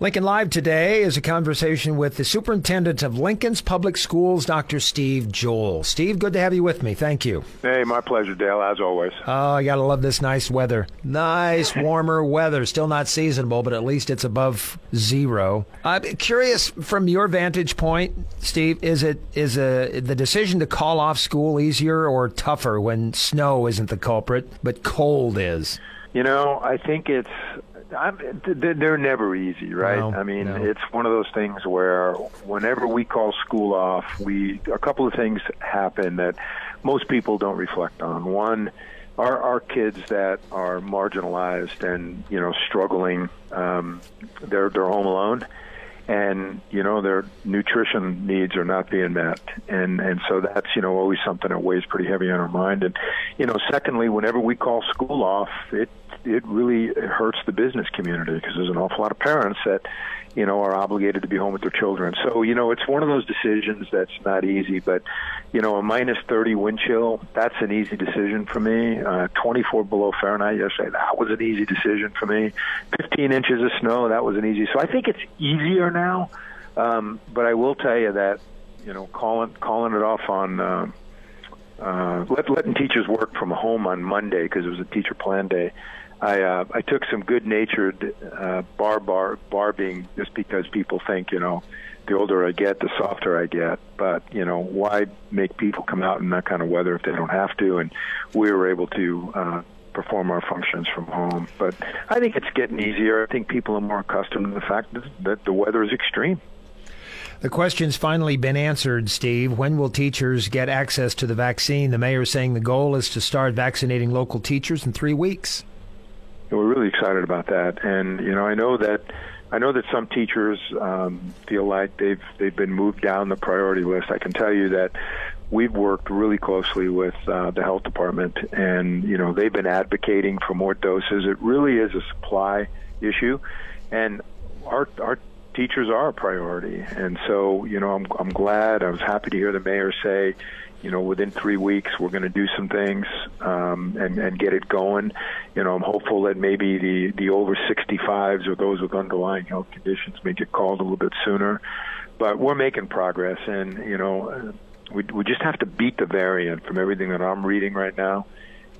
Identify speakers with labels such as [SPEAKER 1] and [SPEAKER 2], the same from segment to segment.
[SPEAKER 1] Lincoln Live today is a conversation with the superintendent of Lincoln's Public Schools, Dr. Steve Joel. Steve, good to have you with me. Thank you.
[SPEAKER 2] Hey, my pleasure, Dale, as always.
[SPEAKER 1] Oh, I got to love this nice weather. Nice, warmer weather. Still not seasonable, but at least it's above zero. I'm curious from your vantage point, Steve, is it is a, the decision to call off school easier or tougher when snow isn't the culprit, but cold is?
[SPEAKER 2] You know, I think it's I'm, they're never easy, right?
[SPEAKER 1] No,
[SPEAKER 2] I mean,
[SPEAKER 1] no.
[SPEAKER 2] it's one of those things where whenever we call school off, we a couple of things happen that most people don't reflect on. One, our our kids that are marginalized and you know struggling, um, they're they're home alone, and you know their nutrition needs are not being met, and and so that's you know always something that weighs pretty heavy on our mind. And you know, secondly, whenever we call school off, it it really hurts the business community because there's an awful lot of parents that you know are obligated to be home with their children. So you know it's one of those decisions that's not easy. But you know a minus 30 wind chill that's an easy decision for me. Uh, 24 below Fahrenheit yesterday that was an easy decision for me. 15 inches of snow that was an easy. So I think it's easier now. Um, but I will tell you that you know calling calling it off on. Uh, uh, let, letting teachers work from home on Monday because it was a teacher plan day. I uh, I took some good-natured uh, bar bar barbing just because people think you know the older I get, the softer I get. But you know why make people come out in that kind of weather if they don't have to? And we were able to. Uh, perform our functions from home but i think it's getting easier i think people are more accustomed to the fact that, the weather is extreme
[SPEAKER 1] The question's finally been answered, Steve. When will teachers get access to the vaccine? The mayor is saying the goal is to start vaccinating local teachers in three weeks.
[SPEAKER 2] Really excited about that. And you know, I know that I know that some teachers um, feel like they've they've been moved down the priority list. I can tell you that we've worked really closely with uh, the health department, and you know, they've been advocating for more doses. It really is a supply issue, and our our teachers are a priority. And so, you know, I'm I'm glad. I was happy to hear the mayor say you know, within three weeks, we're going to do some things um, and, and get it going. You know, I'm hopeful that maybe the, the over 65s or those with underlying health conditions may get called a little bit sooner. But we're making progress, and, you know, we, we just have to beat the variant from everything that I'm reading right now.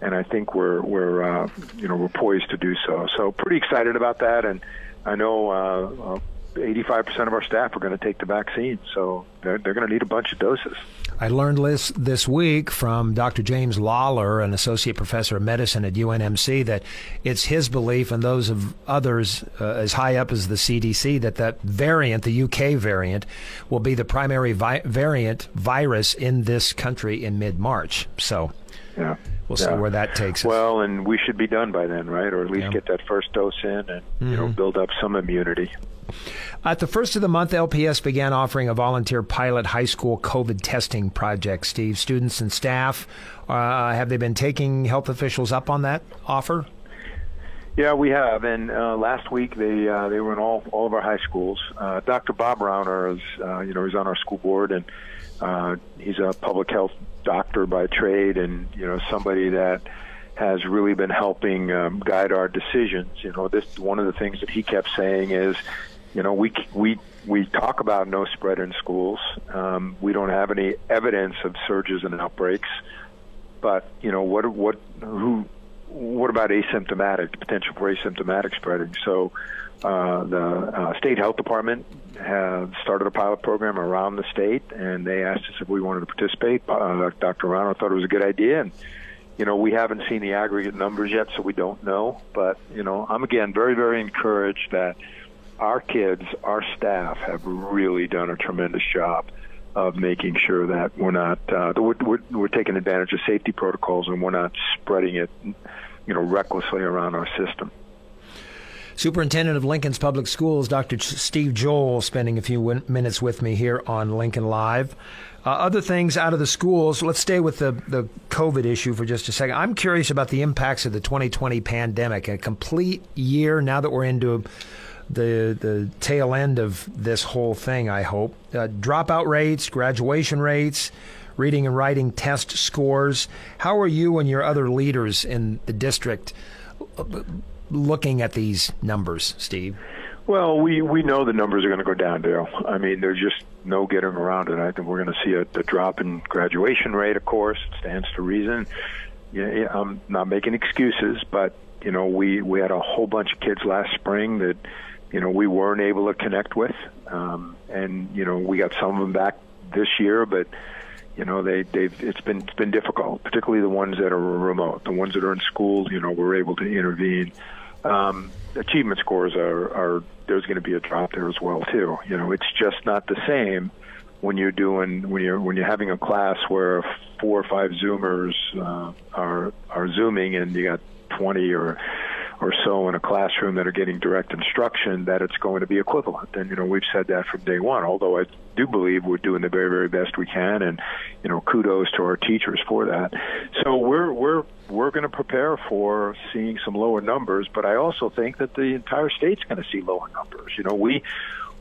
[SPEAKER 2] And I think we're, we're uh, you know, we're poised to do so. So pretty excited about that. And I know uh, uh, 85% of our staff are going to take the vaccine, so they're, they're going to need a bunch of doses.
[SPEAKER 1] I learned this this week from Dr. James Lawler, an associate professor of medicine at UNMC, that it's his belief and those of others uh, as high up as the CDC that that variant, the UK variant, will be the primary vi- variant virus in this country in mid March. So.
[SPEAKER 2] Yeah.
[SPEAKER 1] We'll
[SPEAKER 2] yeah.
[SPEAKER 1] see where that takes us.
[SPEAKER 2] Well, and we should be done by then, right? Or at least
[SPEAKER 1] Yeah.
[SPEAKER 2] get that first dose in and
[SPEAKER 1] Mm-hmm.
[SPEAKER 2] you know build up some immunity.
[SPEAKER 1] At the first of the month, LPS began offering a volunteer pilot high school COVID testing project. Steve, students and staff, uh, have they been taking health officials up on that offer?
[SPEAKER 2] Yeah, we have. And uh, last week they uh, they were in all all of our high schools. Uh, Dr. Bob Rauner is uh, you know he's on our school board and uh, he's a public health doctor by trade and you know somebody that has really been helping um, guide our decisions. You know, this one of the things that he kept saying is, you know, we we we talk about no spread in schools. Um, we don't have any evidence of surges and outbreaks, but you know, what what who what about asymptomatic potential for asymptomatic spreading? So. Uh, the uh, state health department have started a pilot program around the state, and they asked us if we wanted to participate. Uh, Dr. Rauner thought it was a good idea, and you know, we haven't seen the aggregate numbers yet, so we don't know. But, you know, I'm again very, very encouraged that our kids, our staff have really done a tremendous job of making sure that we're not, uh, we're, we're, we're taking advantage of safety protocols and we're not spreading it, you know, recklessly around our system.
[SPEAKER 1] Superintendent of Lincoln's Public Schools, Dr. Steve Joel, spending a few minutes with me here on Lincoln Live. Uh, other things out of the schools, let's stay with the, the COVID issue for just a second. I'm curious about the impacts of the 2020 pandemic, a complete year now that we're into the, the tail end of this whole thing, I hope. Uh, dropout rates, graduation rates, reading and writing test scores. How are you and your other leaders in the district? looking at these numbers, Steve?
[SPEAKER 2] Well, we, we know the numbers are going to go down, Dale. I mean, there's just no getting around it. I think we're going to see a, a drop in graduation rate, of course. It stands to reason. Yeah, I'm not making excuses, but, you know, we, we had a whole bunch of kids last spring that, you know, we weren't able to connect with. Um, and, you know, we got some of them back this year, but, you know they they've it's been it's been difficult particularly the ones that are remote the ones that are in school you know we're able to intervene um, achievement scores are, are there's going to be a drop there as well too. You know, it's just not the same when you're doing when you're when you're having a class where four or five Zoomers uh, are are zooming and you got 20 or or so in a classroom that are getting direct instruction that it's going to be equivalent. And you know we've said that from day one. Although I do believe we're doing the very very best we can, and you know kudos to our teachers for that. So we're we're we're going to prepare for seeing some lower numbers, but I also think that the entire state's going to see lower numbers. You know we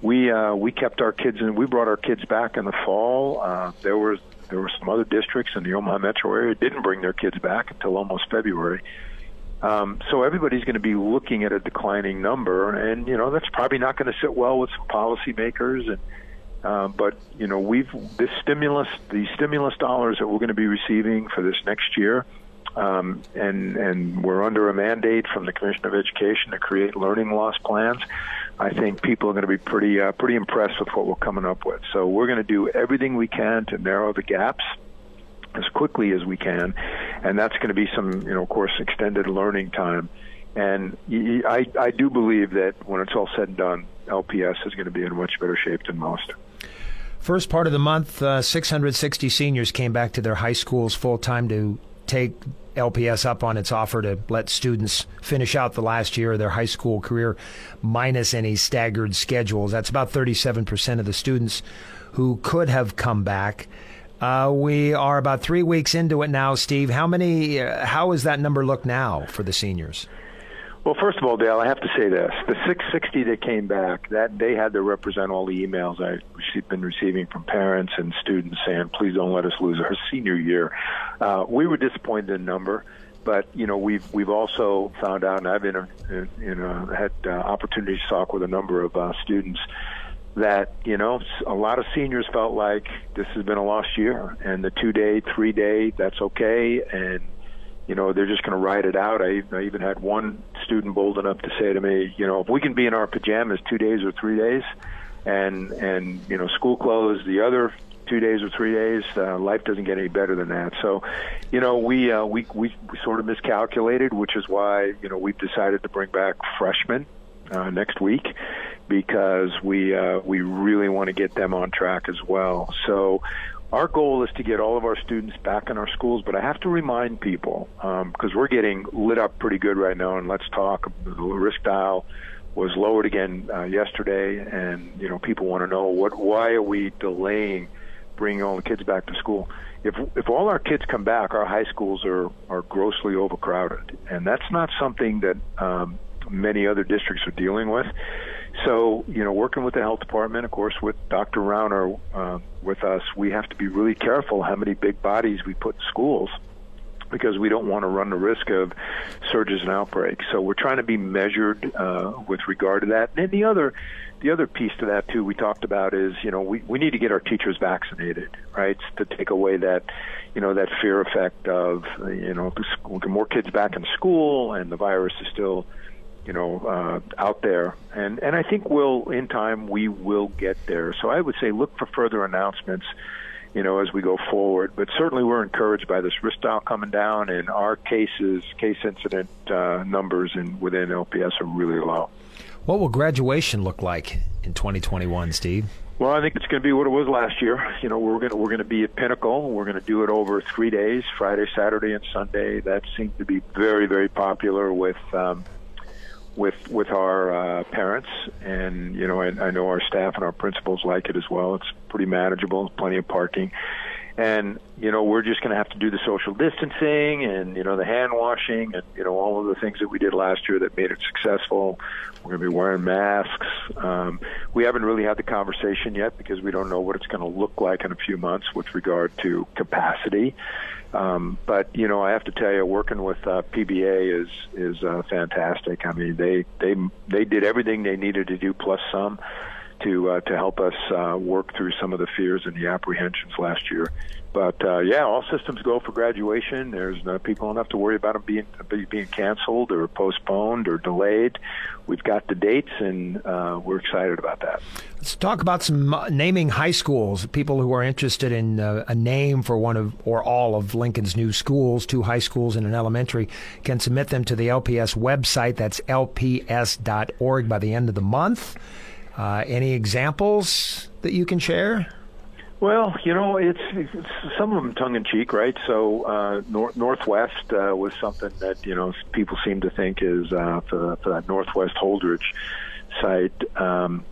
[SPEAKER 2] we uh, we kept our kids and we brought our kids back in the fall. Uh, there was there were some other districts in the Omaha metro area didn't bring their kids back until almost February. Um, so everybody's going to be looking at a declining number, and you know that's probably not going to sit well with some policymakers. And uh, but you know we've this stimulus, the stimulus dollars that we're going to be receiving for this next year, um, and and we're under a mandate from the Commission of Education to create learning loss plans. I think people are going to be pretty uh, pretty impressed with what we're coming up with. So we're going to do everything we can to narrow the gaps as quickly as we can, and that's going to be some, you know, of course, extended learning time. And I, I do believe that when it's all said and done, LPS is going to be in much better shape than most.
[SPEAKER 1] First part of the month, uh, 660 seniors came back to their high schools full time to take LPS up on its offer to let students finish out the last year of their high school career minus any staggered schedules. That's about 37% of the students who could have come back. Uh, we are about three weeks into it now, Steve. How many? Uh, how does that number look now for the seniors?
[SPEAKER 2] Well, first of all, Dale, I have to say this: the 660 that came back, that they had to represent all the emails I've been receiving from parents and students saying, "Please don't let us lose our senior year." Uh, we were disappointed in number, but you know we've we've also found out, and I've been you know had uh, opportunities to talk with a number of uh, students that you know a lot of seniors felt like this has been a lost year and the two day three day that's okay. And you know they're just going to ride it out. I, I even had one student bold enough to say to me you know if we can be in our pajamas two days or three days and and you know school closed the other two days or three days uh, life doesn't get any better than that. So you know we uh, we we sort of miscalculated which is why you know we've decided to bring back freshmen uh, next week because we uh, we really want to get them on track as well. So our goal is to get all of our students back in our schools, but I have to remind people because um, we're getting lit up pretty good right now. And let's talk. The risk dial was lowered again uh, yesterday, and you know people want to know what why are we delaying bringing all the kids back to school? If if all our kids come back, our high schools are are grossly overcrowded, and that's not something that um, many other districts are dealing with. So, you know, working with the health department, of course, with Dr. Rauner uh, with us, we have to be really careful how many big bodies we put in schools because we don't want to run the risk of surges and outbreaks. So we're trying to be measured uh, with regard to that. And the other, the other piece to that too, we talked about is you know we we need to get our teachers vaccinated, right? To take away that, you know, that fear effect of you know more kids back in school and the virus is still you know, uh, out there. And and I think we'll in time we will get there. So I would say look for further announcements, you know, as we go forward. But certainly we're encouraged by this risk dial coming down, and our cases, case incident uh, numbers in within LPS are really low.
[SPEAKER 1] What will graduation look like in 2021, Steve?
[SPEAKER 2] Well, I think it's going to be what it was last year. You know, we're going to we're going to be at Pinnacle. We're going to do it over three days: Friday, Saturday, and Sunday. That seems to be very, very popular with um, with with our uh, parents, and you know, I, I know our staff and our principals like it as well. It's pretty manageable, plenty of parking, and you know, we're just going to have to do the social distancing and you know the hand washing and you know all of the things that we did last year that made it successful. We're going to be wearing masks. Um, we haven't really had the conversation yet because we don't know what it's going to look like in a few months with regard to capacity. Um, but you know, I have to tell you, working with uh, PBA is is uh, fantastic. I mean, they they they did everything they needed to do plus some to uh, to help us uh, work through some of the fears and the apprehensions last year. But uh, yeah, all systems go for graduation. There's no people don't have to worry about them being being canceled or postponed or delayed. We've got the dates, and uh, we're excited about that.
[SPEAKER 1] Let's talk about some naming high schools. People who are interested in uh, a name for one of or all of Lincoln's new schools, two high schools and an elementary, can submit them to the LPS website. That's lps.org by the end of the month. Uh, any examples that you can share?
[SPEAKER 2] Well, you know, it's, it's some of them tongue in cheek, right? So uh, nor- Northwest uh, was something that you know people seem to think is uh, for, for that Northwest Holdrege site. Um,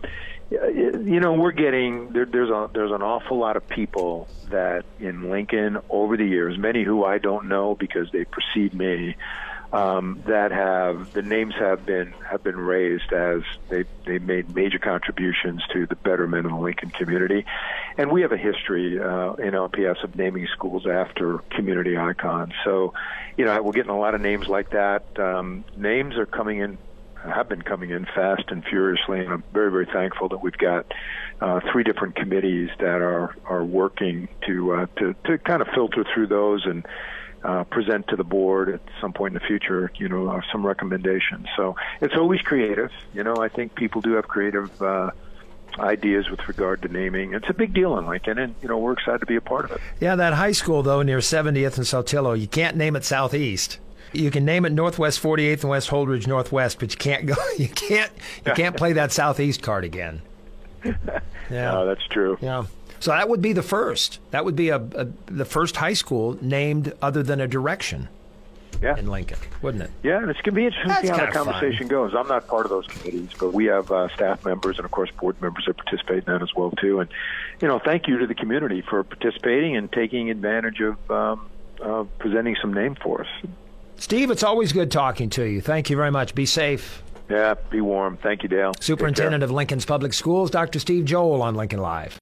[SPEAKER 2] you know, we're getting there, there's a there's an awful lot of people that in Lincoln over the years, many who I don't know because they precede me, um, that have the names have been have been raised as they they made major contributions to the betterment of the Lincoln community, and we have a history uh, in LPS of naming schools after community icons. So, you know, we're getting a lot of names like that. Um, names are coming in have been coming in fast and furiously, and I'm very, very thankful that we've got uh, three different committees that are are working to uh, to to kind of filter through those and uh, present to the board at some point in the future, you know, uh, some recommendations. So it's always creative. You know, I think people do have creative uh, ideas with regard to naming. It's a big deal in Lincoln, and you know, we're excited to be a part of it.
[SPEAKER 1] Yeah, that high school though near 70th and Saltillo, you can't name it Southeast. You can name it Northwest 48th and West Holdrege Northwest, but you can't go. You can't. You can't play that Southeast card again.
[SPEAKER 2] Yeah, no, that's true.
[SPEAKER 1] Yeah. So that would be the first. That would be a, a the first high school named other than a direction.
[SPEAKER 2] Yeah.
[SPEAKER 1] in Lincoln, wouldn't it?
[SPEAKER 2] Yeah, and it's going to be interesting to see how the conversation
[SPEAKER 1] fun.
[SPEAKER 2] goes. I'm not part of those committees, but we have uh, staff members and, of course, board members that participate in that as well too. And you know, thank you to the community for participating and taking advantage of um, uh, presenting some name for us.
[SPEAKER 1] Steve, it's always good talking to you. Thank you very much. Be safe.
[SPEAKER 2] Yeah, be warm. Thank you, Dale.
[SPEAKER 1] Superintendent of Lincoln's Public Schools, Dr. Steve Joel on Lincoln Live.